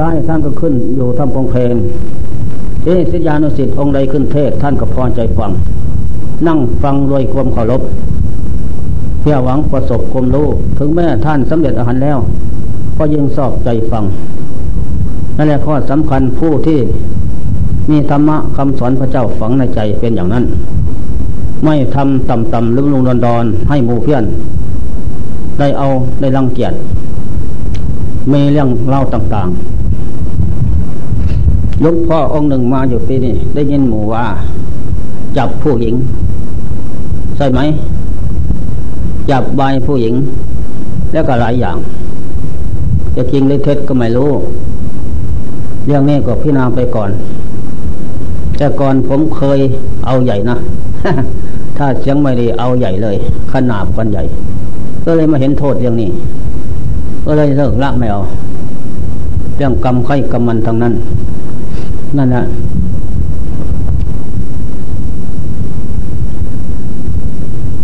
ท้ายท่านก็ขึ้นอยู่ทำพงเพลงเอสิยานุสิทธิ์องค์ใดขึ้นเทศท่านก็พอใจฟัง นั่งฟังรวยความเคารพเพื่อหวังประสบความรู้ถึงแม้ท่านสำเร็จอาหารแล้ว ก็ยังสอบใจฟังนั่นแหละข้อสำคัญผู้ที่มีธรรมะคำสอนพระเจ้าฝังในใจเป็นอย่างนั้น ไม่ทำต่ำต่ำลุ่มลุงดอนดอนให้หมู่เพื่อน ได้เอาได้รังเกียจมีเรื่องเล่าต่างๆ ยกพ่อองค์หนึ่งมาอยู่ปีนี้ได้ยินหมู่ว่า จับผู้หญิง ใช่ไหม จับใบผู้หญิง แล้วก็หลายอย่าง จะจริงหรือเท็จก็ไม่รู้ เรื่องนี้ก็พิจารณาไปก่อน แต่ก่อนผมเคยเอาใหญ่นะ ถ้าเสียงไม่ดีเอาใหญ่เลย ขนาบกันใหญ่ ก็เลยมาเห็นโทษเรื่องนี้ ก็เลยเลิกละไม่เอาเรื่องกรรมไข่กรรมมันทั้งนั้น นั่นแหละ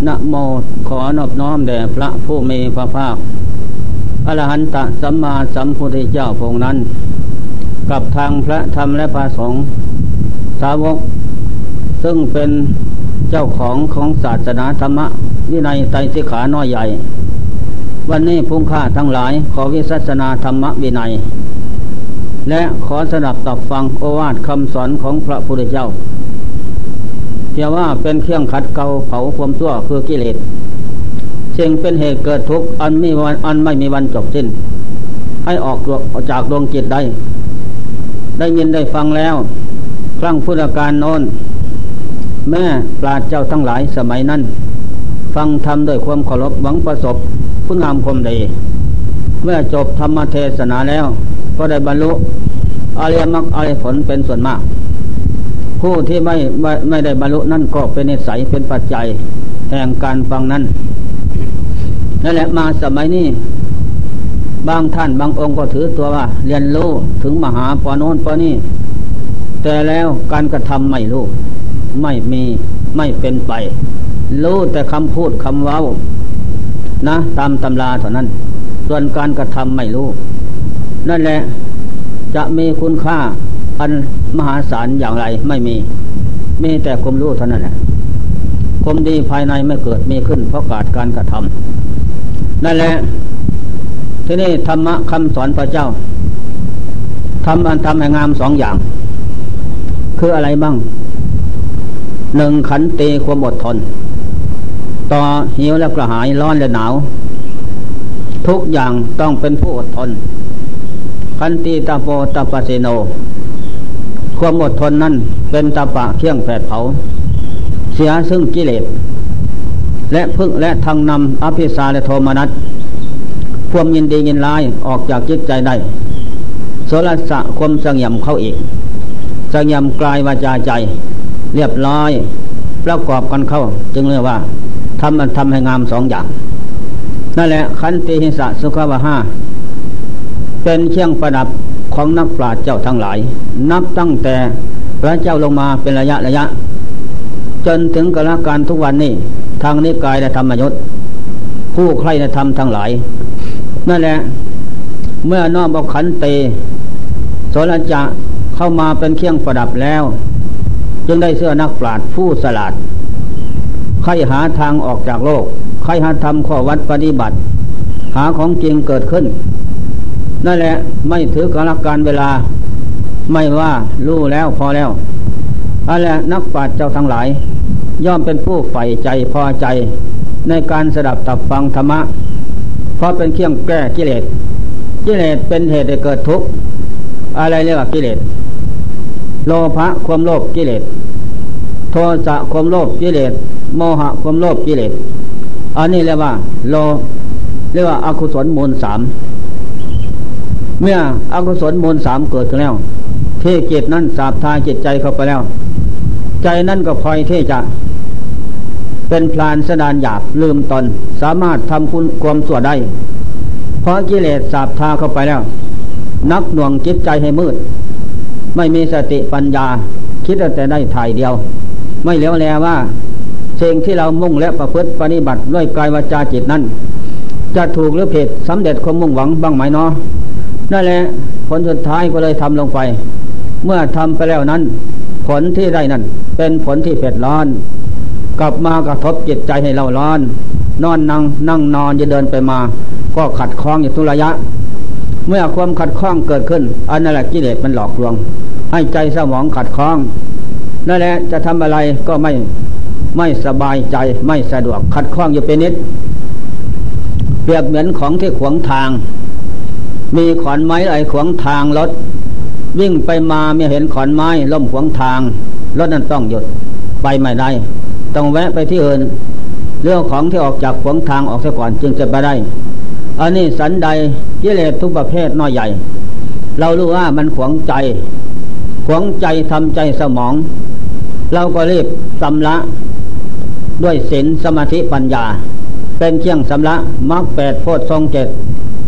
นะโมขอนอบน้อมแด่พระผู้มีพระภาคอรหันตสัมมาสัมพุทธเจ้าพงนั้น กับทางพระธรรมและพระสงฆ์สาวก ซึ่งเป็นเจ้าของของศาสนาธรรมวินัยไตรสิขาน้อยใหญ่ วันนี้พุ่งค่าทั้งหลายขอวิสัสนาธรรมวินัย และขอสนับตับฟังโอวาทคำสอนของพระพุทธเจ้าเพียงว่าเป็นเครื่องขัดเกลาเผาความชั่วคือกิเลสสิ่งเป็นเหตุเกิดทุกข์อันไม่วันอันไม่มีวันจบสิ้น ให้ออกจากดวงจิตได้ ได้ยินได้ฟังแล้ว ครั้งพุทธการโน้น แม่ปราดเจ้าทั้งหลายสมัยนั้น ฟังทำด้วยความเคารพหวังประสบ คุณงามความดี เมื่อจบธรรมเทศนาแล้ว ก็ได้บรรลุอริยมรรคอริยผลเป็นส่วนมาก ผู้ที่ไม่ไม่ไม่ได้บรรลุนั่นก็เป็นนิสัยเป็นปัจจัยแห่งการฟังนั้นนั่นแหละมาสมัยนี้บางท่านบางองค์ก็ถือตัวว่า เรียนรู้ถึงมหาปโนนปนี้แต่แล้วการกระทำไม่รู้ ไม่มีไม่เป็นไป รู้แต่คำพูดคำเว้า นะ ตามตำราเท่านั้น ส่วนการกระทำไม่รู้ นั่นแหละจะมีคุณค่าอันมหาศาลอย่างไรไม่มี มีแต่ความรู้เท่านั้นแหละความดีภายในไม่เกิดมีขึ้นเพราะการการกระทำนั่นแหละที่นี่ธรรมะคำสอนพระเจ้าทำอันทำให้งามสองอย่าง คืออะไรบ้างหนึ่งขันตีความอดทน ต่อหิวและกระหายร้อนและหนาว ทุกอย่างต้องเป็นผู้อดทน คันตีตาโปตาปเสโน ความอดทนนั้นเป็นตาปะเคี่ยงแผดเผา เสียซึ่งกิเลสและพึ่งและทางนำอภิสาและโทมนัสความยินดียินร้ายออกจากจิตใจได้โสรสะความสังยำเข้าอีกสังยำกลายวาจาใจ เรียบร้อยประกอบกันเข้า จึงเรียกว่าทำมันทำให้งามสองอย่าง นั่นแหละขันติหิสะสุขวะห้า เป็นเชียงประดับของนักปราชญ์เจ้าทั้งหลาย นับตั้งแต่พระเจ้าลงมาเป็นระยะระยะ จนถึงกาลการทุกวันนี้ทางนิกายและธรรมยศผู้ใครในธรรมทั้งหลาย นั่นแหละ เมื่อน้อบอกขันเตโสรจะเข้ามาเป็นเคียงประดับแล้ว จึงได้เสื้อนักปราชญ์ผู้สลาดใครหาทางออกจากโลกใครหาทำข้อวัดปฏิบัติ หาของจริงเกิดขึ้น นั่นแหละไม่ถือกาลการเวลา ไม่ว่ารู้แล้วพอแล้วอะไรนักปราชญ์เจ้าทั้งหลาย ย่อมเป็นผู้ใฝ่ใจพอใจ ในการสดับตับฟังธรรมะ เพราะเป็นเครื่องแก้กิเลสกิเลสเป็นเหตุให้เกิดทุกข์อะไรเรียกว่ากิเลสโลภะความโลภกิเลสโทสะความโลภกิเลสโมหะความโลภกิเลสอันนี้เรียกว่า โลเรียกว่าอากุศลมูลสาม เมื่ออกุศลมูลสามเกิดขึ้นแล้วที่จิตนั้นสาบทาจิตใจเข้าไปแล้ว ใจนั่นก็พลอยที่จะ เป็นพลานสดานหยาบลืมตน สามารถทำคุณความสั่วได้ เพราะกิเลสสาบทาเข้าไปแล้ว นักหน่วงจิตใจให้มืด ไม่มีสติปัญญา คิดแต่ได้ถ่ายเดียว ไม่เลี้ยวแลว่าสิ่งที่เรามุ่งและประพฤติปฏิบัติด้วยกายวาจาจิตนั้น จะถูกหรือผิดสำเร็จความมุ่งหวังบ้างไหมเนาะ นั่นแหละผลสุดท้ายก็เลยทำลงไป เมื่อทำไปแล้วนั้น ผลที่ได้นั้น เป็นผลที่เผ็ดร้อน กลับมากระทบจิตใจให้เราร้อน นอนนั่งนั่งนอนจะเดินไปมา ก็ขัดข้องอยู่ทุระยะ เมื่อความขัดข้องเกิดขึ้น อันนั่นแหละกิเลสมันหลอกลวง ให้ใจสมองขัดข้องนั่นแหละจะทำอะไรก็ไม่ไม่สบายใจไม่สะดวกขัดข้องอยู่เป็นนิดเปรียบเหมือนของที่ขวางทาง มีขอนไม้อะไรขวางทางรถ วิ่งไปมาไม่เห็นขอนไม้ล่มขวางทางรถนั้นต้องหยุดไปไม่ได้ ต้องแวะไปที่อื่นเรื่องของที่ออกจากขวางทางออกซะก่อนจึงจะไปได้ อันนี้สันใดกิเลสทุกประเภทน้อยใหญ่ เรารู้ว่ามันขวางใจ ขวางใจทำใจสมอง เราก็รีบสำละด้วยศีลสมาธิปัญญา เป็นเครื่องสำละมรรคแปดโพชฌงเจ็ด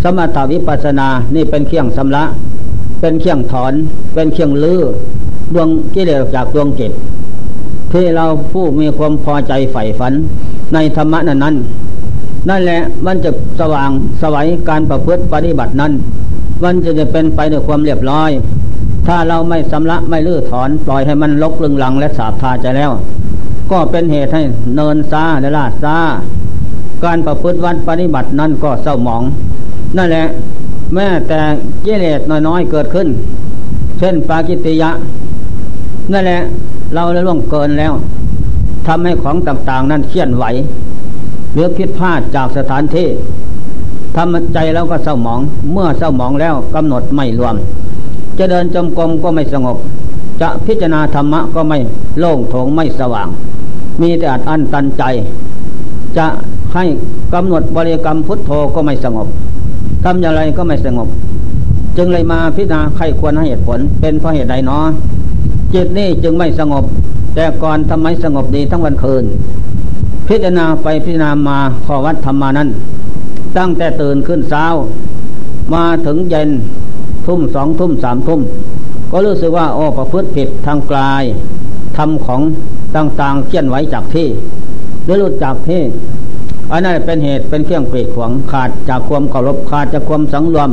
สมถาวิปัสนานี่เป็นเครื่องสำละ เป็นเครื่องถอน เป็นเครื่องลื้อดวงกิเลสจากดวงจิตที่เราผู้มีความพอใจใฝ่ฝันในธรรมะนั้นนั้นนั่นแหละมันจะสว่างสวัยการประพฤติปฏิบัตินั้น มันจะจะเป็นไปด้วยความเรียบร้อย ถ้าเราไม่สำละไม่ลื้อถอนปล่อยให้มันลกลึงหลังและสาบทาใจแล้ว ก็เป็นเหตุให้เนินซาและลาดซาการประพฤติวัดปฏิบัตินั้นก็เศร้าหมอง นั่นแหละ แม้แต่กิเลสน้อยๆเกิดขึ้น เช่นปากิติยะ นั่นแหละ เราได้ล่วงเกินแล้วทำให้ของต่างๆ นั้นเคลื่อนไหวหรือผิดพลาดจากสถานที่ทำใจแล้วก็เศร้าหมอง เมื่อเศร้าหมองแล้วกำหนดไม่รวม จะเดินจมกรมก็ไม่สงบ จะพิจารณาธรรมะก็ไม่โล่งโถงไม่สว่าง มีแต่อัดอั้นตันใจ จะให้กำหนดบริกรรมพุทโธก็ไม่สงบ ทำอย่างไรก็ไม่สงบ จึงเลยมาพิจารณาใครควรให้เหตุผล เป็นเพราะเหตุใดเนาะจิตนี่จึงไม่สงบ แต่ก่อนทำไมสงบดีทั้งวันคืน พิจารณาไปพิจารณามาขอวัดธรรมานั้น ตั้งแต่ตื่นขึ้นเช้า มาถึงเย็นทุ่มสองทุ่มสามทุ่ม ก็รู้สึกว่าโอ้ประพฤติผิดทางกลายทำของต่างๆเคลื่อนไหวจากที่หรือหลุดจากที่ อันนั้นเป็นเหตุเป็นเครื่องปรีดขวงขาดจากความเคารพขาดจากความสังรวม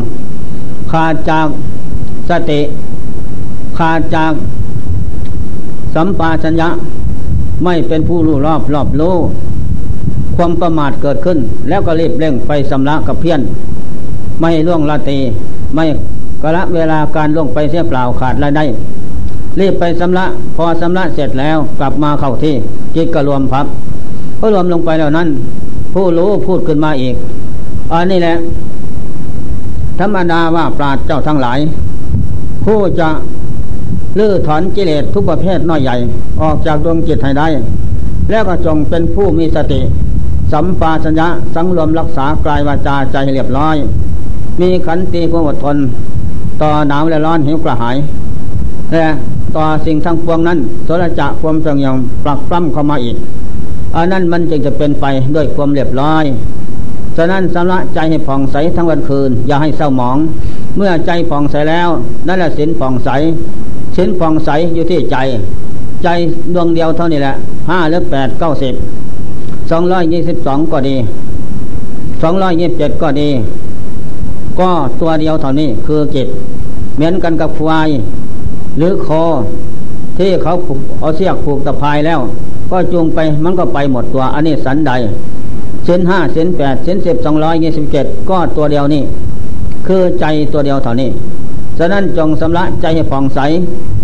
ขาดจากสติ ขาดจากสัมปาชัญญะไม่เป็นผู้รู้รอบรอบรู้ความประมาทเกิดขึ้น แล้วก็รีบเร่งไปสำลักกับเพี้ยน ไม่ล่วงละตี ไม่กระเวลาการล่วงไปเสียเปล่าขาดรายได้ รีบไปสำละพอสำละเสร็จแล้วกลับมาเข้าที่จิตก็รวมพับพอรวมลงไปแล้วนั้น ผู้รู้พูดขึ้นมาอีกอันนี้แหละ ธรรมดาว่าปราดเจ้าทั้งหลาย ผู้จะลื้อถอนกิเลสทุกประเภทน้อยใหญ่ ออกจากดวงจิตให้ได้ แล้วก็จงเป็นผู้มีสติ สัมปาสัญญะสังรวมรักษากายวาจาใจเรียบร้อย มีขันติความอดทน ต่อหนาวและร้อนหิวกระหายและต่อสิ่งทั้งปวงนั้นสรจะความสงบปลักปล้ำเข้ามาอีก อันนั้นมันจึงจะเป็นไปด้วยความเรียบร้อย ฉะนั้นสำระใจให้ผ่องใสทั้งวันคืน อย่าให้เศร้าหมอง เมื่อใจผ่องใสแล้วนั่นแหละสินผ่องใสสินผ่องใสอยู่ที่ใจ ใจดวงเดียวเท่านี้แหละห้าหรือแปดเก้าสิบสองร้อยยี่สิบสองก็ดีสองร้อยยี่สิบเจ็ดก็ดี ก็ตัวเดียวเท่านี้คือจิตเหมือนกันกับควาย หรือคอที่เขาเอาเสียกผูกตะพายแล้ว ก็จูงไปมันก็ไปหมดตัว อันนี้สันใดเส้นห้าเส้นแปดเส้นสิบสองร้อยยี่สิบเจ็ดก็ตัวเดียวนี่คือใจตัวเดียวเท่านี้ ฉะนั้นจงสำระใจให้ผ่องใส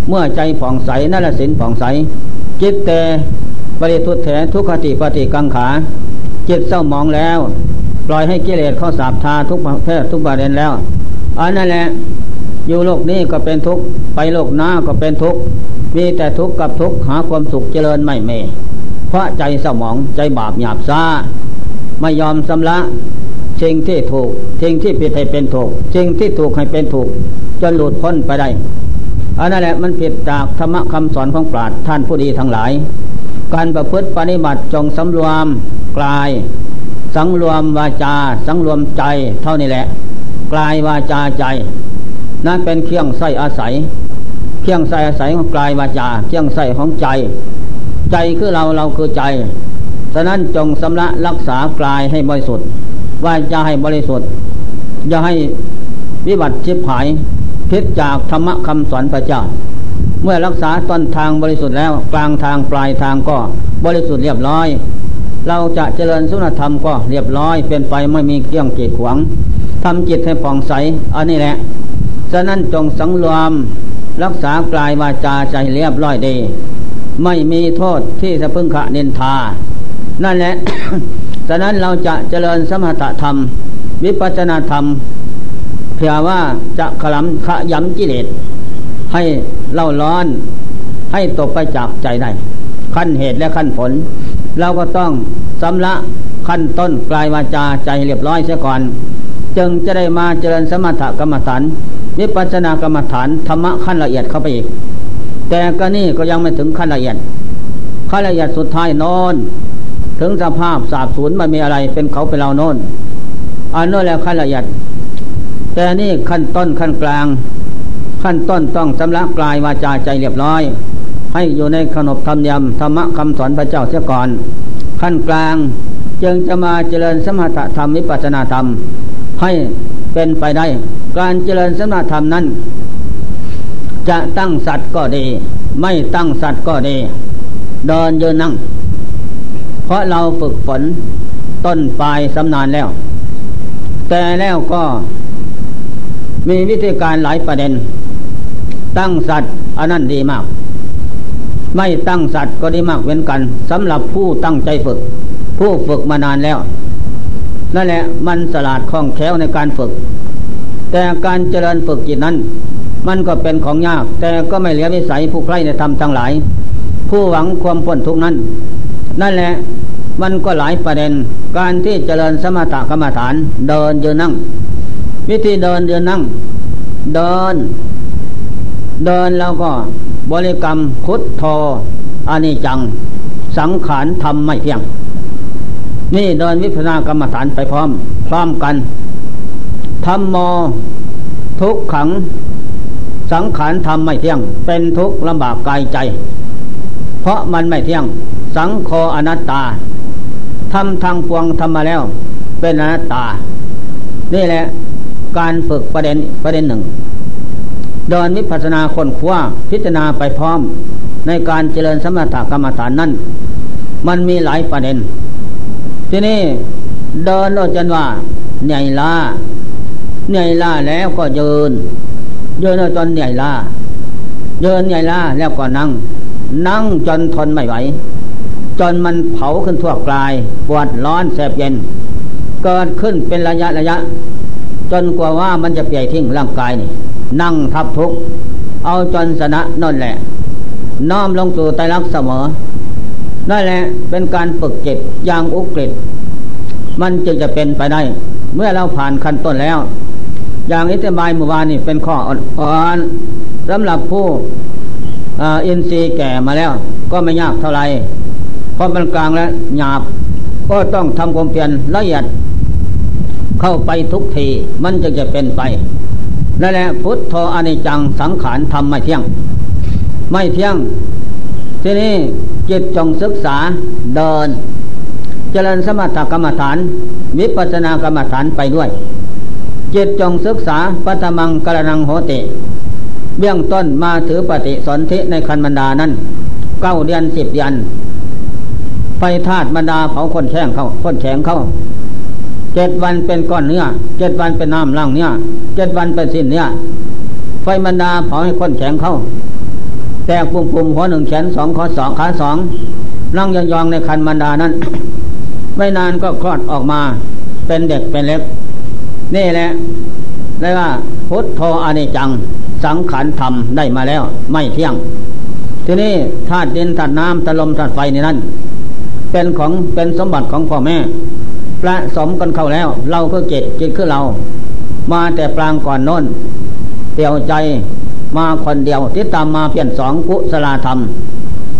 เมื่อใจผ่องใสนั่นแหละสินผ่องใส จิตแต่ปริทุตแถทุกขติปฏิกังขา จิตเศร้ามองแล้ว ปล่อยให้กิเลสเข้าสาบทาทุกประเภททุกประเด็นแล้วอันนั่นแหละอยู่โลกนี้ก็เป็นทุกข์ไปโลกหน้าก็เป็นทุกข์ มีแต่ทุกข์กับทุกข์หาความสุขเจริญไม่เมเพราะใจสมองใจบาปหยาบซาไม่ยอมสำละสิ่งที่ถูกสิ่งที่ผิดให้เป็นถูกสิ่งที่ถูกให้เป็นถูก จนหลุดพ้นไปได้อันนั้นแหละมันผิดจากธรรมคำสอนของปราชญ์ท่านผู้ดีทั้งหลาย การประพฤติปฏิบัติจงสำรวมกลาย สังรวมวาจา สังรวมใจเท่านี้แหละ กลายวาจาใจ นั่นเป็นเครื่องใส่อาศัย เครื่องใส่อาศัยของกายวาจาเครื่องใส่ของใจ ใจคือเราเราคือใจฉะนั้นจงสำระรักษากายให้บริสุทธิ์วาจะให้บริสุทธิ์อย่าให้วิบัติชิบหายพพิษจากธรรมคำสอนพระเจ้า เมื่อรักษาต้นทางบริสุทธิ์แล้วกลางทางปลายทางก็บริสุทธิ์เรียบร้อย เราจะเจริญสุนธรรมก็เรียบร้อยเป็นไปไม่มีเครื่องกีดขวางทำจิตให้ผ่องใสอันนี้แหละฉะนั้นจงสังรวม รักษากลายวาจาใจเรียบร้อยดี ไม่มีโทษที่จะพึ่งขะนินทา นั่นแหละ ฉะนั้นเราจะเจริญสมถธรรม วิปัจนาธรรม เพื่อว่าจะขลำขยำกิเลสให้เล่าร้อน ให้ตกไปจากใจได้ ขั้นเหตุและขั้นผล เราก็ต้องสำละขั้นต้นกลายวาจาใจเรียบร้อยเสียก่อน จึงจะได้มาเจริญสมถกรรมฐาน วิปัสสนากรรมฐานธรรมะขั้นละเอียดเข้าไปอีก แต่ก็นี่ก็ยังไม่ถึงขั้นละเอียด ขั้นละเอียดสุดท้ายนอน ถึงสภาพสาบสูญมันมีอะไรเป็นเขาเป็นเราโน่นอันนั้นแล้วขั้นละเอียด แต่นี่ขั้นต้นขั้นกลาง ขั้นต้นต้องสำลักกลายวาจาใจเรียบร้อย ให้อยู่ในขนบธรรมยำธรรมะคำสอนพระเจ้าเสียก่อน ขั้นกลางจึงจะมาเจริญสมถธรรมวิปัสนาธรรมให้ เป็นไปได้ การเจริญสมถธรรมนั้น จะตั้งสัตว์ก็ดี ไม่ตั้งสัตว์ก็ดี เดินยืนนั่ง เพราะเราฝึกฝนต้นปลายสำนานแล้ว แต่แล้วก็มีวิธีการหลายประเด็น ตั้งสัตว์อันนั้นดีมาก ไม่ตั้งสัตว์ก็ดีมากเว้นกันสำหรับผู้ตั้งใจฝึก ผู้ฝึกมานานแล้ว นั่นแหละมันสลาดคล่องแคล่วในการฝึก แต่การเจริญฝึกจิตนั้น มันก็เป็นของยาก แต่ก็ไม่เหลือวิสัยผู้ใคร่ในธรรมทั้งหลาย ผู้หวังความพ้นทุกนั้น นั่นแหละมันก็หลายประเด็นการที่เจริญสมถกรรมฐาน เดินยืนนั่ง วิธีเดินยืนนั่ง เดิน เดินแล้วก็บริกรรมพุทโธอานิจัง สังขารธรรมไม่เที่ยง นี่เดินวิปัสสนากรรมฐานไปพร้อม พร้อมกันธรรมโมทุกขัง สังขารธรรมไม่เที่ยง เป็นทุกข์ลำบากกายใจ เพราะมันไม่เที่ยง สังโฆอนัตตาทำทางปวงทำมาแล้ว เป็นอนัตตา นี่แหละ การฝึกประเด็นประเด็นหนึ่งเดินวิปัสสนาคนคว้าพิจารณาไปพร้อม ในการเจริญสมถกรรมฐานนั้น มันมีหลายประเด็น ทีนี้เดินโดจนว่าเหนื่อยล้าเหนื่อยล้าแล้วก็ยืนยืนจนเหนื่อยล้ายืนเหนื่ล้าแล้วก็นั่ง นั่งจนทนไม่ไหว จนมันเผาขึ้นทั่วกาย ปวดร้อนแสบเย็น เกิดขึ้นเป็นระยะระยะ จนกว่าว่ามันจะเปียทิ้งร่างกายนี่ นั่งทับทุก เอาจนสนะนั่นแหละ น้อมลงสู่ไตรักเสมอ นั่นแหละเป็นการฝึกจิตอย่างอุกฤษมันจึงจะเป็นไปได้ เมื่อเราผ่านขั้นต้นแล้ว อย่างอิทธิบายเมื่อวานนี่เป็นข้ออ่อนสำหรับผู้อินทรีย์แก่มาแล้ว ก็ไม่ยากเท่าไหร่พอมันกลางแล้วหยาบ ก็ต้องทำความเพียรละเอียด เข้าไปทุกทีมันจึงจะเป็นไปนั่นแหละพุทโธอนิจังสังขารทำไม่เที่ยง ไม่เที่ยง ที่นี้ จิตจงศึกษาเดิน เจริญสมถกรรมฐาน วิปัสสนากรรมฐานไปด้วย จิตจงศึกษาปัตมังกรนังโหติ เบื้องต้นมาถือปฏิสนธิในคันบรรดานั้นเก้าเดือนสิบยันไฟธาตุบรรดาเผาคนแข็งเข้าคนแข็งเข้าเจ็ดวันเป็นก้อนเนื้อเจ็ดวันเป็นน้ำล่างเนื้อเจ็ดวันเป็นสิ้นเนื้อไฟบรรดาเผาให้คนแข็งเข้า แตกปุ่มปุ่มหัวหนึ่งแขนสองขอสองขาสองนั่งยองๆในคันมันดานั้น ไม่นานก็คลอดออกมา เป็นเด็กเป็นเล็ก นี่แหละเรียกว่า พุทโธอนิจัง สังขารธรรมได้มาแล้ว ไม่เที่ยง ทีนี้ธาตุดินธาตุน้ำธาตุลมธาตุไฟในนั้น เป็นของเป็นสมบัติของพ่อแม่ประสมกันเข้าแล้ว เราก็เกตจิตคือเรา มาแต่ปรางก่อนโน้นเตี่ยวใจ มาคนเดียวที่ตามมาเพียงสองกุศลธรรม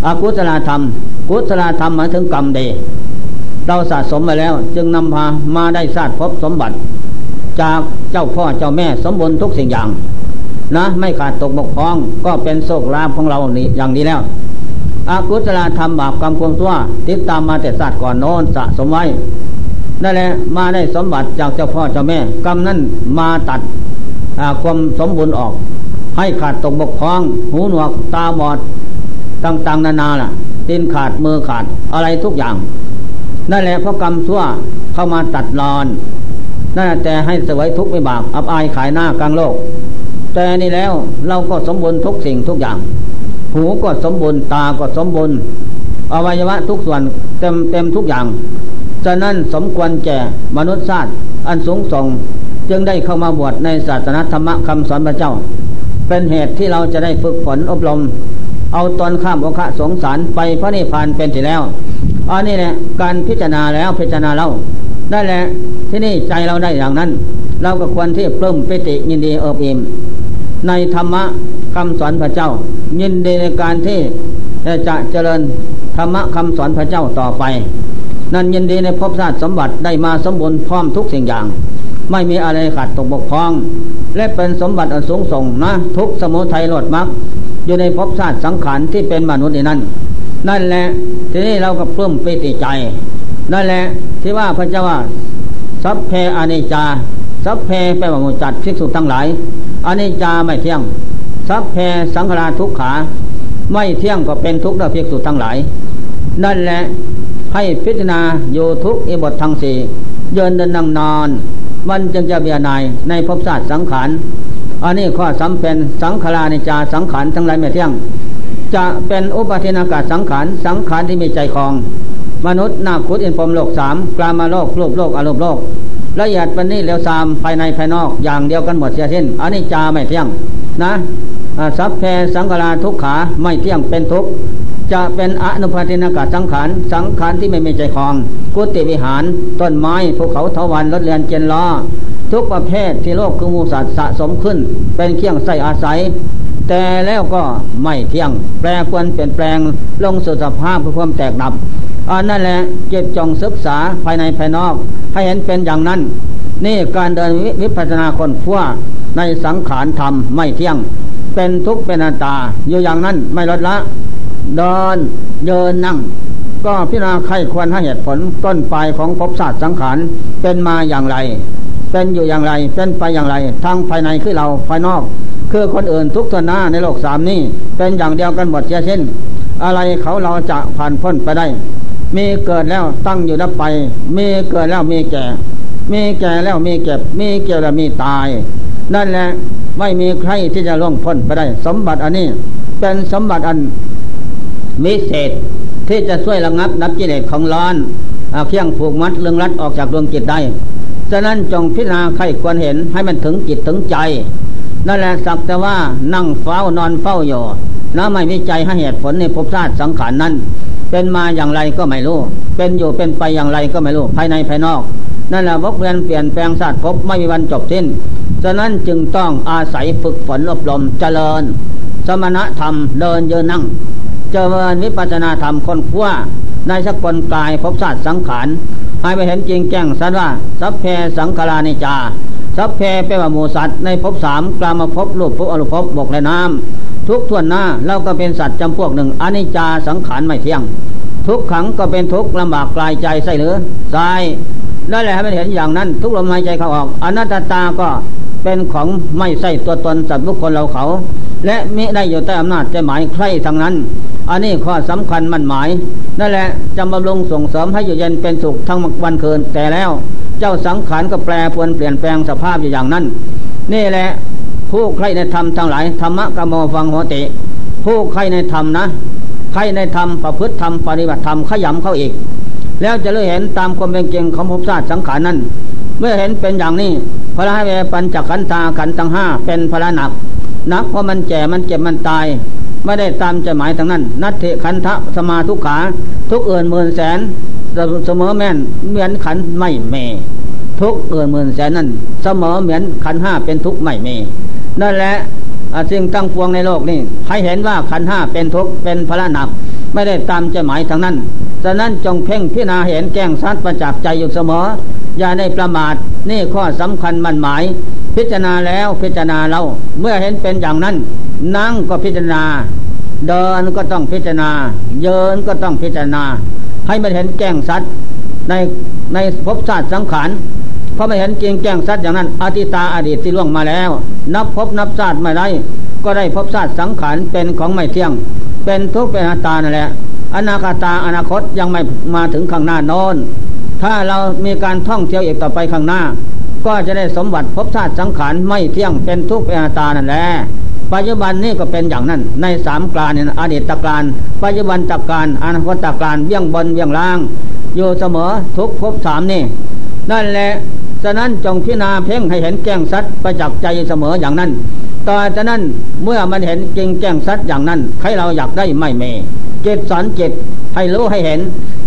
อากุศลธรรม กุศลธรรมหมายถึงกรรมเดเราสะสมมาแล้ว จึงนำพามาได้สาตพบสมบัติ จากเจ้าพ่อเจ้าแม่สมบูรณ์ทุกสิ่งอย่าง นะ ไม่ขาดตกบกพร่องก็เป็นโชคลาภของเรานี่อย่างนี้แล้วอากุศลธรรมบาปกรรมความชั่วติดตามมาแต่ศาสตร์ก่อนโน้นสะสมไว้นั่นแหละมาได้สมบัติจากเจ้าพ่อเจ้าแม่ กรรมนั้นมาตัดความสมบูรณ์ออก ให้ขาดตกบกพร่อง หูหนวกตาบอดต่างๆ นานาล่ะตีนขาดมือขาดอะไรทุกอย่างนั่นแหละเพราะกรรมชั่วเข้ามาตัดรอนนั่นแต่ให้สวยทุกข์ไม่บาปอับอายขายหน้ากลางโลก แต่นี่แล้วเราก็สมบูรณ์ทุกสิ่งทุกอย่าง หูก็สมบูรณ์ตาก็สมบูรณ์อวัยวะทุกส่วนเต็มเต็มทุกอย่าง ฉะนั้นสมควรแก่มนุษย์ชาติอันสูงส่ง จึงได้เข้ามาบวชในศาสนาธรรมคำสอนพระเจ้า เป็นเหตุที่เราจะได้ฝึกฝนอบรม เอาตอนข้ามโอคะสงสารไปพระนิพพานเป็นที่แล้วอันนี้แหละการพิจารณาแล้วพิจารณาเล่าได้แหละที่นี่ใจเราได้อย่างนั้น เราก็ควรที่เพิ่มปิติยินดีเอิบอิ่มในธรรมะคำสอนพระเจ้า ยินดีในการที่จะเจริญธรรมะคำสอนพระเจ้าต่อไป นั่นยินดีในภพชาติสมบัติได้มาสมบูรณ์พร้อมทุกสิ่งอย่าง ไม่มีอะไรขัดตกบกพร่อง และเป็นสมบัติอันสูงส่งนะ ทุกสมุทัยโลดมักอยู่ในภพชาติสังขารที่เป็นมนุษย์นั่นนั่นแหละทีนี้เราก็เพิ่มปิติใจ นั่นแหละที่ว่าพระเจ้าว่าสัพเพอนิจจาสัพเพแปลว่าหมจัดภิกษุทั้งหลายอนิจจาไม่เที่ยงสัพเพสังขารทุกขาไม่เที่ยงก็เป็นทุกข์แล้ภิกษุทั้งหลาย นั่นแหละให้พิจารณาโยทุกอิบททั้งสี่เยินเดินนั่งนอน มันจึงจะเบียนายในภพชาติสังขาร อันนี้ข้อสำเป็นสังขารานิจาสังขารทั้งหลายไม่เที่ยง จะเป็นอุปาทินากาศสังขาร สังขารที่มีใจคลอง มนุษย์นาคุดอินพรมโลกสามกลามาโลกรูปโลกอารมณ์โลก ละเอียดวันนี้เร็วซามภายในภายนอกอย่างเดียวกันหมดเสียสิ้นอันนี้จาไม่เที่ยงนะสัพเพสังขาราทุกขาไม่เที่ยงเป็นทุกจะเป็นอนุภาตินากาสังขาร สังขารที่ไม่มีใจคลอง กุฏิวิหาร ต้นไม้ภูเขาเทวันรถเรือนเจนล้อ ทุกประเภทที่โลกคือมูสัตว์สะสมขึ้น เป็นเครื่องใส่อาศัย แต่แล้วก็ไม่เที่ยง แปรควรเปลี่ยนแปลงลงสู่สภาพเพื่อความแตกดับอันนั่นแหละเก็บจองศึกษาภายในภายนอก ให้เห็นเป็นอย่างนั้น นี่การเดินวิปัสสนาคนขั้วในสังขารธรรมไม่เที่ยง เป็นทุกข์เป็นอัตตา อยู่อย่างนั้นไม่ลดละเดินเดินนั่ง ก็พิจารณาใครควรให้เหตุผลต้นปลายของภพศาสตร์สังขารเป็นมาอย่างไร เป็นอยู่อย่างไรเป็นไปอย่างไรทั้งภายในคือเราภายนอก คือคนอื่นทุกทนาในโลกสามนี้เป็นอย่างเดียวกันหมดเช่น อะไรเขาเราจะผ่านพ้นไปได้ มีเกิดแล้วตั้งอยู่นับไป มีเกิดแล้วมีแก่ มีแก่แล้วมีเก็บ มีเกี่ยวแล้วมีตาย นั่นแหละไม่มีใครที่จะล่วงพ้นไปได้ สมบัติอันนี้เป็นสมบัติอันมิเศษ ที่จะช่วยระงับนับกิเลสของร้อนเพียงผูกมัดเรื่องรัดออกจากดวงจิตได้ ฉะนั้นจงพิจารณาใครควรเห็นให้มันถึงจิตถึงใจ นั่นแหละสักแต่ว่านั่งเฝ้านอนเฝ้าอยู่นะไม่มีใจให้เหตุผลในภพชาติสังขารนั้น เป็นมาอย่างไรก็ไม่รู้ เป็นอยู่เป็นไปอย่างไรก็ไม่รู้ ภายในภายนอก นั่นแหละวกเวียนเปลี่ยนแปลงศาสตร์พบไม่มีวันจบสิ้น ฉะนั้นจึงต้องอาศัยฝึกฝนอบรมเจริญ สมณธรรมเดินเยืนนั่ง เจริญวิปัสนาธรรมคนขั้วในสกลกายภพศาสตร์สังขารให้ไปเห็นจริงแจ้งสัตว่าสัพเพสังขารานิจา สัพเพเปว่ามูสัตว์ในภพสามกลามาภพรูปภพอรูปภพบกและน้ำทุกทวนหน้าเราก็เป็นสัตว์จำพวกหนึ่งอนิจจาสังขารไม่เที่ยง ทุกขังก็เป็นทุกข์ลำบากกลายใจใส่หรือใส่นั่นแหละให้มันเห็นอย่างนั้น ทุกลมหายใจเข้าออกอนัตตาก็เป็นของไม่ใช่ตัวตนสัตว์บุคคลเราเขา และมิได้อยู่ใต้อำนาจใจหมายใครทั้งนั้น อันนี้ข้อสำคัญมั่นหมายนั่นแหละจำบำรุงส่งเสริมให้อยู่เย็นเป็นสุขทั้งวันคืนแต่แล้ว เจ้าสังขารก็แปรปวนเปลี่ยนแปลงสภาพอยู่อย่างนั้น นี่แหละผู้ใครในธรรมทั้งหลายธรรมะกโมฟังโหติ ผู้ใครในธรรมนะใครในธรรมประพฤติธรรมปฏิบัติธรรมขยำเข้าอีก แล้วจะเลยเห็นตามความเป็นจริงของภพชาติสังขารนั้น เมื่อเห็นเป็นอย่างนี้พระให้เวปัญจขันธาขันตังห้าเป็นพระหนักนักเพราะมันแก่มันเจ็บมันตาย ไม่ได้ตามใจหมายทางนั้น นัตเถขันทะสมาทุกขา ทุกเอื่นหมื่นแสนเสมอแม่นเหมือนขันไม่เม ทุกเอื่นหมื่นแสนนั้นเสมอเหมือนขันห้าเป็นทุกไม่เมนั่นแหละสิ่งตั้งพวงในโลกนี่ให้เห็นว่าขันห้าเป็นทุกเป็นพระหนัก ไม่ได้ตามใจหมายทางนั้นฉะนั้นจงเพ่งพิจารณาเห็นแก้งซัดประจักษ์ใจอยู่เสมอ อย่าได้ประมาทนี่ข้อสำคัญมันหมาย พิจารณาแล้วพิจารณาเราเมื่อเห็นเป็นอย่างนั้น นั่งก็พิจารณา เดินก็ต้องพิจารณา เยินก็ต้องพิจารณา ให้มันเห็นแก้งสัตว์ในในภพชาติสังขารเพราะไม่เห็นจริงแก้งสัตว์อย่างนั้นอติตาอดีตที่ล่วงมาแล้ว นับภพนับชาติไม่ได้ ก็ได้พบชาติสังขารเป็นของไม่เที่ยง เป็นทุกข์เป็นอนัตตานั่นแหละอนาคตาอนาคตยังไม่มาถึงข้างหน้าน้นถ้าเรามีการท่องเที่ยวอีกต่อไปข้างหน้า ก็จะได้สมบัติพบชาติสังขารไม่เที่ยงเป็นทุกข์เป็นอนัตตานั่นแหละ ปัจจุบันนี่ก็เป็นอย่างนั้น ในสามกลานเนี่ยอดีตกานปัจจุบันตกานอนาคตกานเบี้ยงบนเบี้ยงล่าง อยู่เสมอทุกภพสามนี่นั่นแหละฉะนั้นจงพิจารณาเพ่งให้เห็นแจ้งสัตว์ประจักษ์ใจเสมออย่างนั้นต่อจากนั้นเมื่อมันเห็นจริงแจ้งสัตว์อย่างนั้นใครเราอยากได้ไม่เมจิตสอนจิตให้รู้ให้เห็น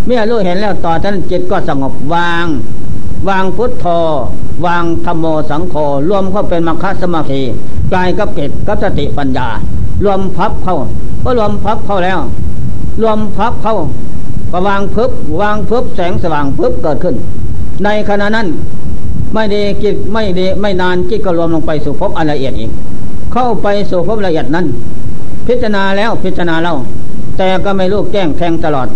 เมื่อรู้เห็นแล้วต่อจากนั้นจิตก็สงบวาง วางพุทโธวางธรรมโมสังโฆรวมเข้าเป็นมรรคสมาธิกายกับจิตกับสติปัญญา รวมพับเข้าก็รวมพับเข้าแล้ว รวมพับเข้าก็วางพึบวางพึบแสงสว่างพึบเกิดขึ้น ในขณะนั้นไม่ดีจิตไม่ดีไม่นานจิตก็รวมลงไปสู่ภพอันละเอียดอีก เข้าไปสู่ภพละเอียดนั้น พิจารณาแล้วพิจารณาเล่าแต่ก็ไม่รู้แก้งแทงตลอด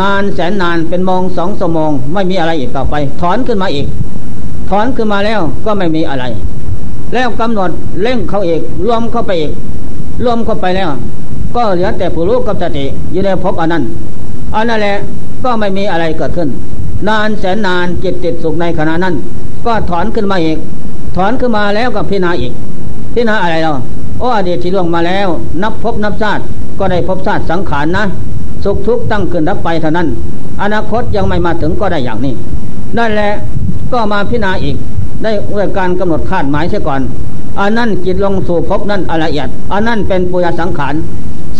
นานแสนนานเป็นมองสองสมอง ไม่มีอะไรอีกต่อไป ถอนขึ้นมาอีก ถอนขึ้นมาแล้วก็ไม่มีอะไร แล้วกำหนดเร่งเขาอีกรวมเข้าไปอีกรวมเข้าไปแล้ว ก็เหลือแต่ผู้รู้กับสติอยู่ในภพอันนั้นอันนั่นแหละก็ไม่มีอะไรเกิดขึ้น นานแสนนานจิตติดสุขในขณะนั้น ก็ถอนขึ้นมาอีก ถอนขึ้นมาแล้วก็พิจารณาอีก พิจารณาอะไรเราโอ้อดีตที่ล่วงมาแล้ว นับพบนับชาติก็ได้พบชาติสังขารนะ สุขทุกข์ตั้งขึ้นรับไปเท่านั้น อนาคตยังไม่มาถึงก็ได้อย่างนี้นั่นแหละก็มาพิจารณาอีก ได้ด้วยการกำหนดคาดหมายเสียก่อนอันนั้นจิตลงสู่พบนั่นละเอียดอันนั้นเป็นปุญญสังขาร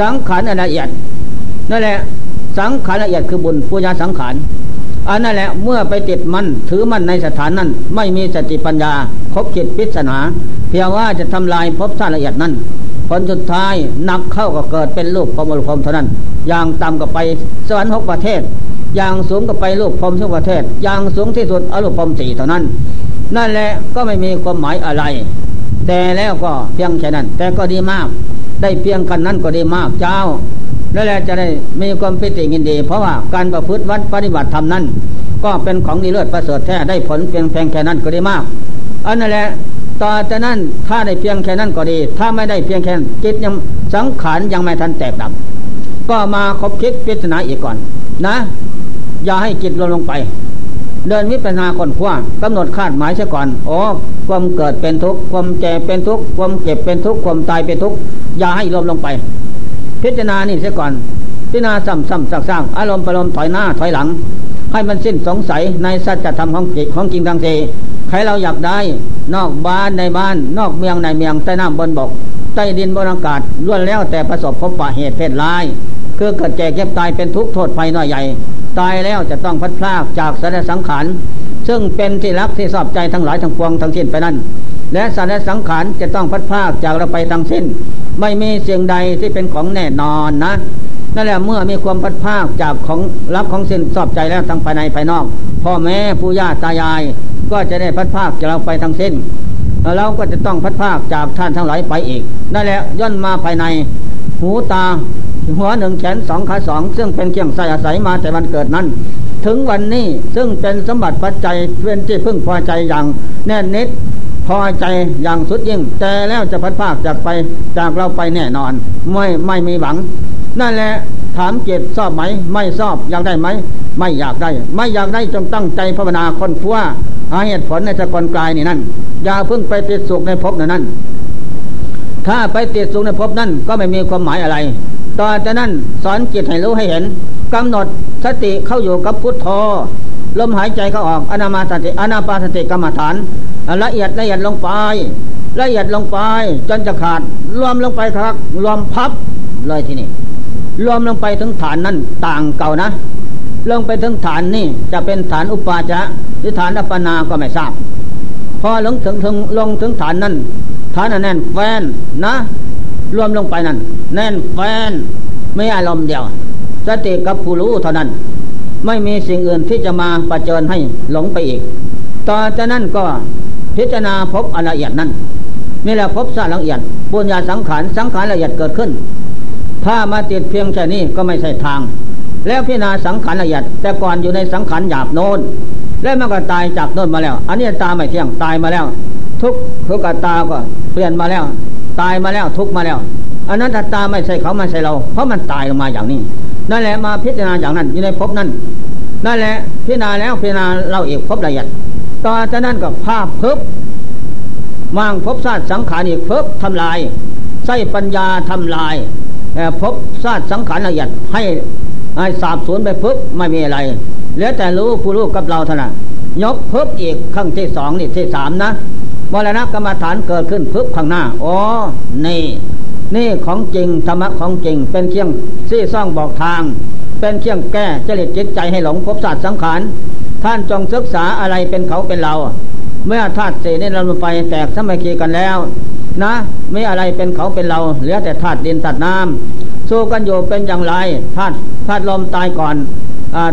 สังขารละเอียดนั่นแหละสังขารละเอียดคือบุญปุญญสังขารอันนั่นแหละเมื่อไปติดมันถือมันในสถานนั้น ไม่มีสติปัญญาคบจิตพิศนา เพียงว่าจะทำลายภพชาติละเอียดนั้นผลสุดท้ายหนักเข้าก็เกิดเป็นลูกพรมอรูปพรมเท่านั้น อย่างต่ำก็ไปสวรรค์หกประเทศ อย่างสูงก็ไปลูกพรมทุกประเทศ อย่างสูงที่สุดอรูปพรมสี่เท่านั้น นั่นแหละก็ไม่มีความหมายอะไร แต่แล้วก็เพียงแค่นั้น แต่ก็ดีมาก ได้เพียงกันนั้นก็ดีมากเจ้านั่นแหละจะได้มีความปิติยินดี เพราะว่าการประพฤติวัดปฏิบัติธรรมนั้น ก็เป็นของดีเลิศประเสริฐแท้ได้ผลเพียงแพงแค่นั้นก็ดีมากอันนั่นแหละต่อจากนั้นถ้าได้เพียงแค่นั้นก็ดี ถ้าไม่ได้เพียงแค่จิตยังสังขารยังไม่ทันแตกดับ ก็มาคบคิดพิจารณาอีกก่อน นะ อย่าให้จิตลงลงไป เดินวิปัสนาคนขว้ากำหนดคาดหมายเสียก่อนอ๋อความเกิดเป็นทุกข์ความแก่เป็นทุกข์ความเจ็บเป็นทุกข์ความตายเป็นทุกข์อย่าให้รวมลงไป พิจารณานี่เสียก่อน พิจารณาซ้ำซ้ำซากซากอารมณ์ปรมถอยหน้าถอยหลัง ให้มันสิ้นสงสัยในสัจธรรมของจิตของจริงทางเทใครเราอยากได้นอกบ้านในบ้าน นอกเมืองในเมืองใต้น้ำบนบกใต้ดินบนอากาศล้วนแล้วแต่ประสบพบปะเหตุเพศร้าย คือเกิดแก่เก็บตายเป็นทุกข์โทษภัยน้อยใหญ่ ตายแล้วจะต้องพัดพลากจากสารสังขารซึ่งเป็นที่รักที่ชอบใจทั้งหลายทั้งปวงทั้งสิ้นไปนั้น และสารสังขารจะต้องพัดพลากจากเราไปทั้งสิ้น ไม่มีเสียงใดที่เป็นของแน่นอนนะนั่นแหละเมื่อมีความพัดภาคจากของรักของสิ้นชอบใจแล้วทั้งภายในภายนอกพ่อแม่ผู้ย่าตายาย ก็จะได้พัดภาคจากเราไปทั้งสิ้นเราก็จะต้องพัดภาคจากท่านทั้งหลายไปอีกนั่นแหละย่นมาภายใน หูตา หัวหนึ่งแขนสองขาสองซึ่งเป็นเครื่องใส่อาศัยมาแต่วันเกิดนั้น ถึงวันนี้ซึ่งเป็นสมบัติปัจจัยเป็นที่พึ่งพอใจอย่างแน่นนิดพอใจอย่างสุดยิ่ง แต่แล้วจะพัดภาคจากไปจากเราไปแน่นอน ไม่ไม่มีหวัง นั่นแหละถามเกตชอบไหม ไม่ชอบอยากได้ไหม ไม่อยากได้ ไม่อยากได้จงตั้งใจภาวนาคนพัวหาเหตุผลในสกลกายนี่นั่นอย่าเพิ่งไปติดสุขในภพนั้น ถ้าไปติดสุขในภพนั้นก็ไม่มีความหมายอะไร ต่อจากนั้นสอนจิตให้รู้ให้เห็นกำหนดสติเข้าอยู่กับพุทโธลมหายใจเข้าออกอนามาสติอนาปาสติกรรมฐาน ละเอียดละเอียดลงไป ละเอียดลงไป จนจะขาดรวมลงไปครับรวมพับเลยทีนี้รวมลงไปถึงฐานนั้นต่างเก่านะลงไปถึงฐานนี่จะเป็นฐานอุปาจะหรือฐานอัปปนาก็ไม่ทราบ พอลงถึงถึงลงถึงฐานนั้นฐานแน่นแฟนนะ รวมลงไปนั้นแน่นแฟนไม่อารมณ์เดียว สติกับผู้รู้เท่านั้น ไม่มีสิ่งอื่นที่จะมาประเจิญให้หลงไปอีก ต่อจากนั้นก็พิจารณาพบอละเอียดนั้นนี่แหละพบสารละเอียดปุญญาสังขารสังขารละเอียดเกิดขึ้น ถ้ามาติดเพียงแค่นี้ก็ไม่ใช่ทาง แล้วพิจารณาสังขารละเอียด แต่ก่อนอยู่ในสังขารหยาบโน้นแล้วมันก็ตายจากโน้นมาแล้ว อันนี้ตาไม่เที่ยงตายมาแล้ว ทุกทุกตาก็เปลี่ยนมาแล้ว ตายมาแล้วทุกมาแล้วอันนั้นตาไม่ใช่เขาไม่ใช่เรา เพราะมันตายลงมาอย่างนี้นั่นแหละมาพิจารณาอย่างนั้นอยู่ในภพนั้นนั่นแหละพิจารณาแล้วพิจารณาเราอีกภพละเอียดต่อจากนั้นก็ภาพเพิบวางภพชาติสังขารอีกเพิบทำลายใส่ปัญญาทำลายภพชาติสังขารละเอียดให้ให้สาบสูญไปเพิบไม่มีอะไรเหลือแต่รู้ผู้รู้กับเราเท่านั้นยกเพิบอีกขั้งที่สองนี่ที่สามนะ มรณะกรรมฐานเกิดขึ้นเพิบข้างหน้าอ๋อนี่ นี่ของจริงธรรมะของจริง เป็นเครื่องซี่ซ่องบอกทาง เป็นเครื่องแก้จริตจิตใจให้หลงภพศาสตร์สังขารท่านจงศึกษาอะไรเป็นเขาเป็นเรา เมื่อธาตุสี่นี่เราไปแตกสมัยคีกันแล้ว นะไม่อะไรเป็นเขาเป็นเรา เหลือแต่ธาตุดินธาตุน้ำสู้กันอยู่เป็นอย่างไรธาตุธาตุลมตายก่อน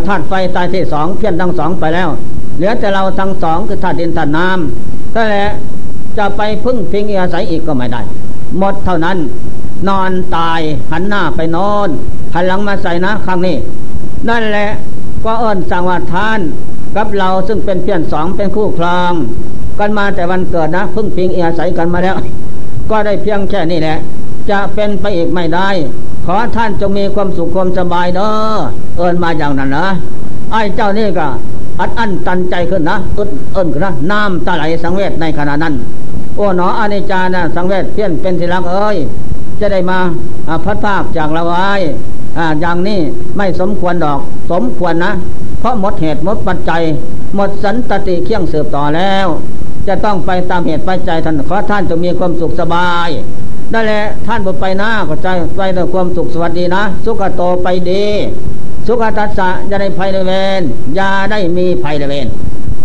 ธาตุไฟตายที่สองเพี้ยนทั้งสองไปแล้ว เหลือแต่เราทั้งสองคือธาตุดินธาตุน้ำ แหละจะไปพึ่งพิงอาศัยอีกก็ไม่ได้ หมดเท่านั้น นอนตายหันหน้าไปนอนหันหลังมาใส่นะครั้งนี้ นั่นแหละก็เอิญสังวาทาน กับเราซึ่งเป็นเพื่อนสองเป็นคู่ครอง กันมาแต่วันเกิดนะพึ่งพิงอาศัยกันมาแล้ว ก็ได้เพียงแค่นี้แหละ จะเป็นไปอีกไม่ได้ ขอท่านจงมีความสุขความสบายเด้อเอิญมาอย่างนั้นนะไอ้เจ้านี่ก็ อัดอั้นตันใจขึ้นนะอึดเอิญขึ้นนะน้ำตาไหลสังเวชในขณะนั้น โอ้หนออนิจานะสังเวชเพี้ยนเป็นทีรักเอ้ยจะได้มาพัดภาคจากละวายอย่างนี้ไม่สมควรดอก สมควรนะ เพราะหมดเหตุหมดปัจจัย หมดสันตติเคี่ยงสืบต่อแล้ว จะต้องไปตามเหตุปัจจัยท่านขอท่านจะมีความสุขสบายนั่นแหละท่านบไปหน้าก็ใจไปด้วยความสุขสวัสดีนะ สุขโตไปดี สุขตัสสะจะได้ภัยในเวรยาได้มีภัยในเวร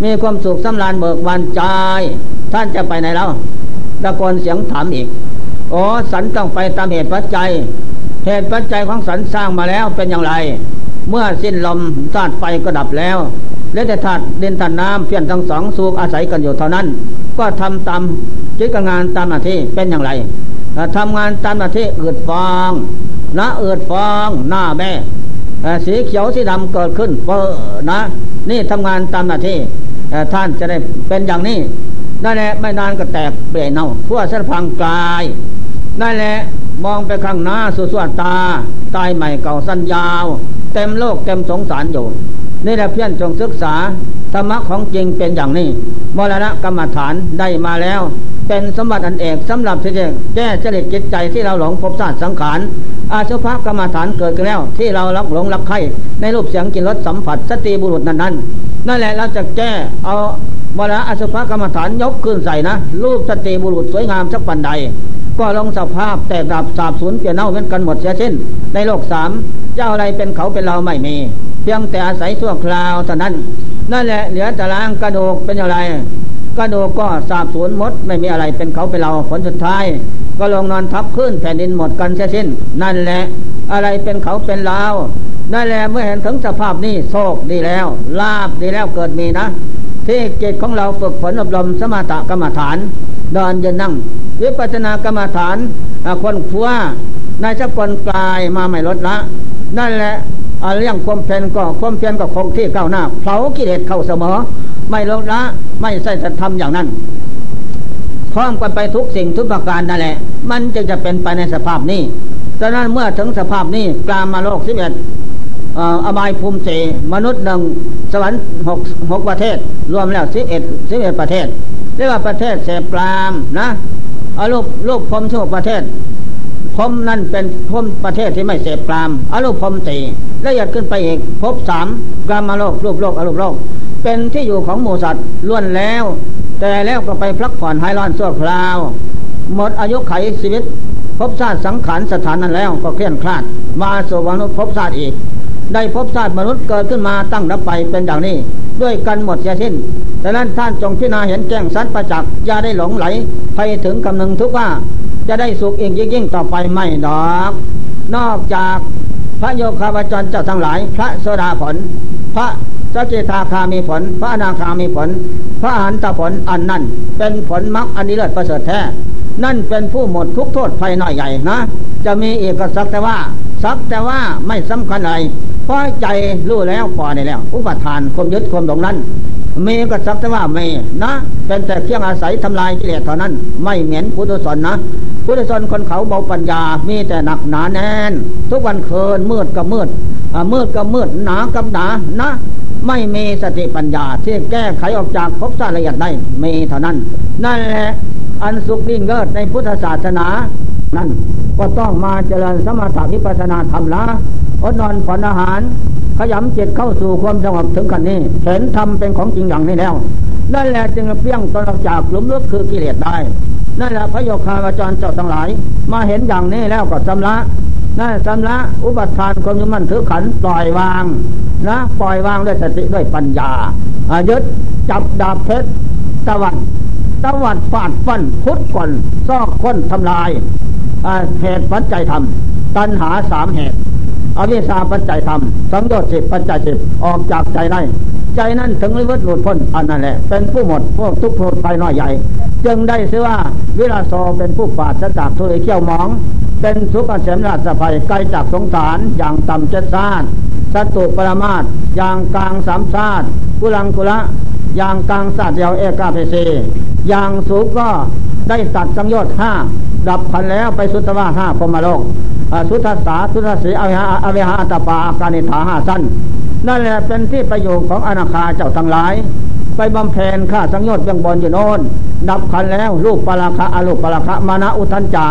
มีความสุขสำราญเบิกบานใจ ท่านจะไปไหนแล้วตะโกนเสียงถามอีกโอ้สันต้องไปตามเหตุปัจจัย เหตุปัจจัยของสันสร้างมาแล้วเป็นอย่างไร เมื่อสิ้นลมธาตุไฟก็ดับแล้วและแต่ธาตุดินธาตุน้ำเพี้ยนทั้งสองสูกอาศัยกันอยู่เท่านั้น ก็ทำตามจิตงานตามหน้าที่เป็นอย่างไรทำงานตามหน้าที่อืดฟองนะอืดฟอง หน้าแม่ สีเขียวสีดำเกิดขึ้นเปอนะ นี่ทำงานตามหน้าที่ท่านจะได้เป็นอย่างนี้นั่นแหละไม่นานก็แตกเปลี่ยนเน่าทั่วเสารพังกายนั่นแหละมองไปข้างหน้าสุดสวตา ตายใหม่เก่าสั้นยาว เต็มโลกเต็มสงสารอยู่นี่แหละเพี้ยนจงศึกษาธรรมะของจริงเป็นอย่างนี้มรณะกรรมฐานได้มาแล้ว เป็นสมบัติอันเอกสำหรับที่จะแก้จริตจิตใจที่เราหลงภพชาติสังขารอาชุภกรรมฐานเกิดขึ้นแล้ว ที่เราลักหลงรักใครในรูปเสียงกินรสสัมผัสสติบุรุษนั้นนั้นนั่นแหละเราจะแก้เอาเวลาอสุภกรรมฐานยกขึ้นใส่นะ รูปสติบุรุษสวยงามสักปันใด ก็ลงสภาพแต่ดับสาบสูญเปลี่ยนเน่าเหมือนกันหมดเสียเช่น ในโลกสามเจ้าอะไรเป็นเขาเป็นเราไม่มี เพียงแต่อาศัยชั่วคราวเท่านั้น นั่นแหละเหลือแต่ล้างกระดูกเป็นอย่างไร กระดูกก็สาบสูญหมด ไม่มีอะไรเป็นเขาเป็นเราผลสุดท้าย ก็ลงนอนทับขึ้นแผ่นดินหมดกันเสียสิ้น นั่นแหละอะไรเป็นเขาเป็นเรานั่นแหละเมื่อเห็นถึงสภาพนี้โชคดีแล้ว ลาบดีแล้วเกิดมีนะ ที่จิตของเราฝึกฝนอบรมสมาตกรรมฐานดินยืนนั่ง วิปัสสนากรรมฐานคนคัวนายชักคนกลายมาไม่ลดละ นั่นแหละเรื่องความเพียรก็ความเพียรก็คงที่ก้าวหน้าเผากิเลสเข้าเสมอ ไม่ลดละไม่ใส่จะทำอย่างนั้นพร้อมกันไปทุกสิ่งทุกประการนั่นแหละ มันจึงจะเป็นไปในสภาพนี้ดังนั้นเมื่อถึงสภาพนี้กลามาโลกสิบเอ็ดอบายภูมิเสมนุษย์หนึ่งสวรรค์หกหกประเทศ รวมแล้วสิบเอ็ดสิบเอ็ดประเทศ เรียกว่าประเทศเสปรามนะอารูปรูปพรมทุกประเทศพรมนั่นเป็นพรมประเทศที่ไม่เสพกรามอารูปพรมสี่ละเอียดขึ้นไปอีกพบสามกามาโลกรูปโลกอารูปโลก เป็นที่อยู่ของหมูสัตว์ล้วนแล้ว แต่แล้วก็ไปพักผ่อนหายร้อนสั่วคราว หมดอายุไขชีวิต พบชาติสังขารสถานนั้นแล้วก็เคลื่อนคลาด มาสู่วนุพบชาติอีก ได้พบชาติมนุษย์เกิดขึ้นมาตั้งรับไปเป็นอย่างนี้ ด้วยกันหมดเสียสิ้นดังนั้นท่านจงพิจารณาเห็นแจ้งสัตว์ประจักษ์อย่าได้หลงไหลไปถึงกำนึงทุกว่า จะได้สุขเอีกยิ่งต่อไปไม่ดอก นอกจากพระโยคาวจรเจ้าทั้งหลาย พระโสดาผลพระ สกิทาคามีผล พระอนาคามีผล พระอหันตผลอันนั้น เป็นผลมรรคอันนี้เลิศประเสริฐแท้ นั่นเป็นผู้หมดทุกโทษภัยน้อยใหญ่นะ จะมีเอกสักแต่ว่าสักแต่ว่าไม่สำคัญอะไรพราะใจรู้แล้วพอได้แล้ว อุปทานความยึดความหลงนั้นมีก็สักแต่ว่าไม่นะ เป็นแต่เครื่องอาศัยทำลายกิเลสเท่านั้น ไม่เหม็นพุทธสนนะพุทธชนคนเขาเบาปัญญา มีแต่หนักหนาแน่น ทุกวันเคินมืดกับมืดมืดกับมืดหนากับหนานะ ไม่มีสติปัญญาที่แก้ไขออกจากภพชาติละเอียดได้มีเท่านั้น นั่นแหละอันสุขยิ่งเกิดในพุทธศาสนา นั่นก็ต้องมาเจริญสมถะวิปัสนาธรรมละอดนอนผ่อนอาหาร ขยำจิตเข้าสู่ความสงบถึงกันนี้ เห็นธรรมเป็นของจริงอย่างนี้แล้วนั่นแหละจึงเปี้ยงตนออกจากหลุมลึกคือกิเลสได้นั่นแหละพระโยคาวาจรเจ้าทั้งหลาย มาเห็นอย่างนี้แล้วก็สำละ นั่นสำละอุบัติทานความยึดมั่นถือขันปล่อยวางนะปล่อยวางด้วยสติด้วยปัญญาอายึดจับดาบเพชรตะวันตะวันฟาดฟันพุทธก่อนซอกค้นทำลายเหตุปัจจัยธรรมตัณหาสามเหตุอวิชาปัจจัยธรรมสังโยชน์สิบปัจจัยสิบออกจากใจได้ ใจนั้นถึงวิวัตหลุดพ้นอันนั้นแหละ เป็นผู้หมดพวกทุกโทษไปน้อยใหญ่ จึงได้ชื่อว่าวิราโซเป็นผู้ปราศจากทุเรเขี้ยวมอง เป็นสุขเสมราชภัยไกลจากสงสารอย่างต่ำเจ็ดซาติสัตุปรมาตอย่างกลางสามซาติกุลังกุละอย่างกลางศาสตร์เดียวเอกาเพเซอย่างสูงก็ได้ตัดสังโยชน์ห้าดับพันแล้วไปสุตวาห้าพมโลก สุทัสสาสุทัสสีอวิหาอวิหาตปาอาการนิถาห้าสั้น นั่นแหละเป็นที่ประโยชน์ของอนาคาเจ้าทั้งหลาย ไปบำเพ็ญข้าสังโยชน์เบื้องบนอยู่โน่นดับขันแล้วรูปปราคะอรูปปราคะมานะอุทันจา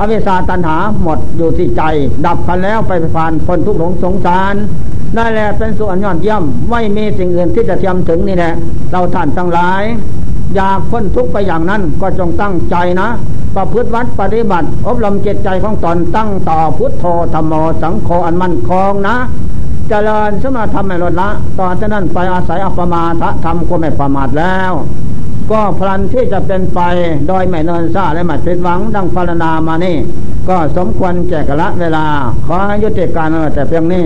อวิชาตันหาหมดอยู่ที่ใจ ดับขันแล้วไปผ่านพ้นทุกข์หลงสงสารนั่นแหละเป็นส่วนยอดเยี่ยม ไม่มีสิ่งอื่นที่จะเทียมถึงนี่แหละเราท่านทั้งหลาย อยากพ้นทุกข์ไปอย่างนั้นก็จงตั้งใจนะ ประพฤติวัดปฏิบัติ อบรมจิตใจของตอนตั้งต่อพุทโธธรรมโมสังโฆอันมั่นคงนะ เจริญสมาธรรมไม่ลดละ ตอนนั้นไปอาศัยอัปมาทะธรรมก็ไม่ประมาทแล้ว ก็พลันที่จะเป็นไปโดยไม่เนินซ่าและไม่ผิดหวังดังพารนามานี่ ก็สมควรแก่กละเวลา ขอยุติการแต่เพียงนี้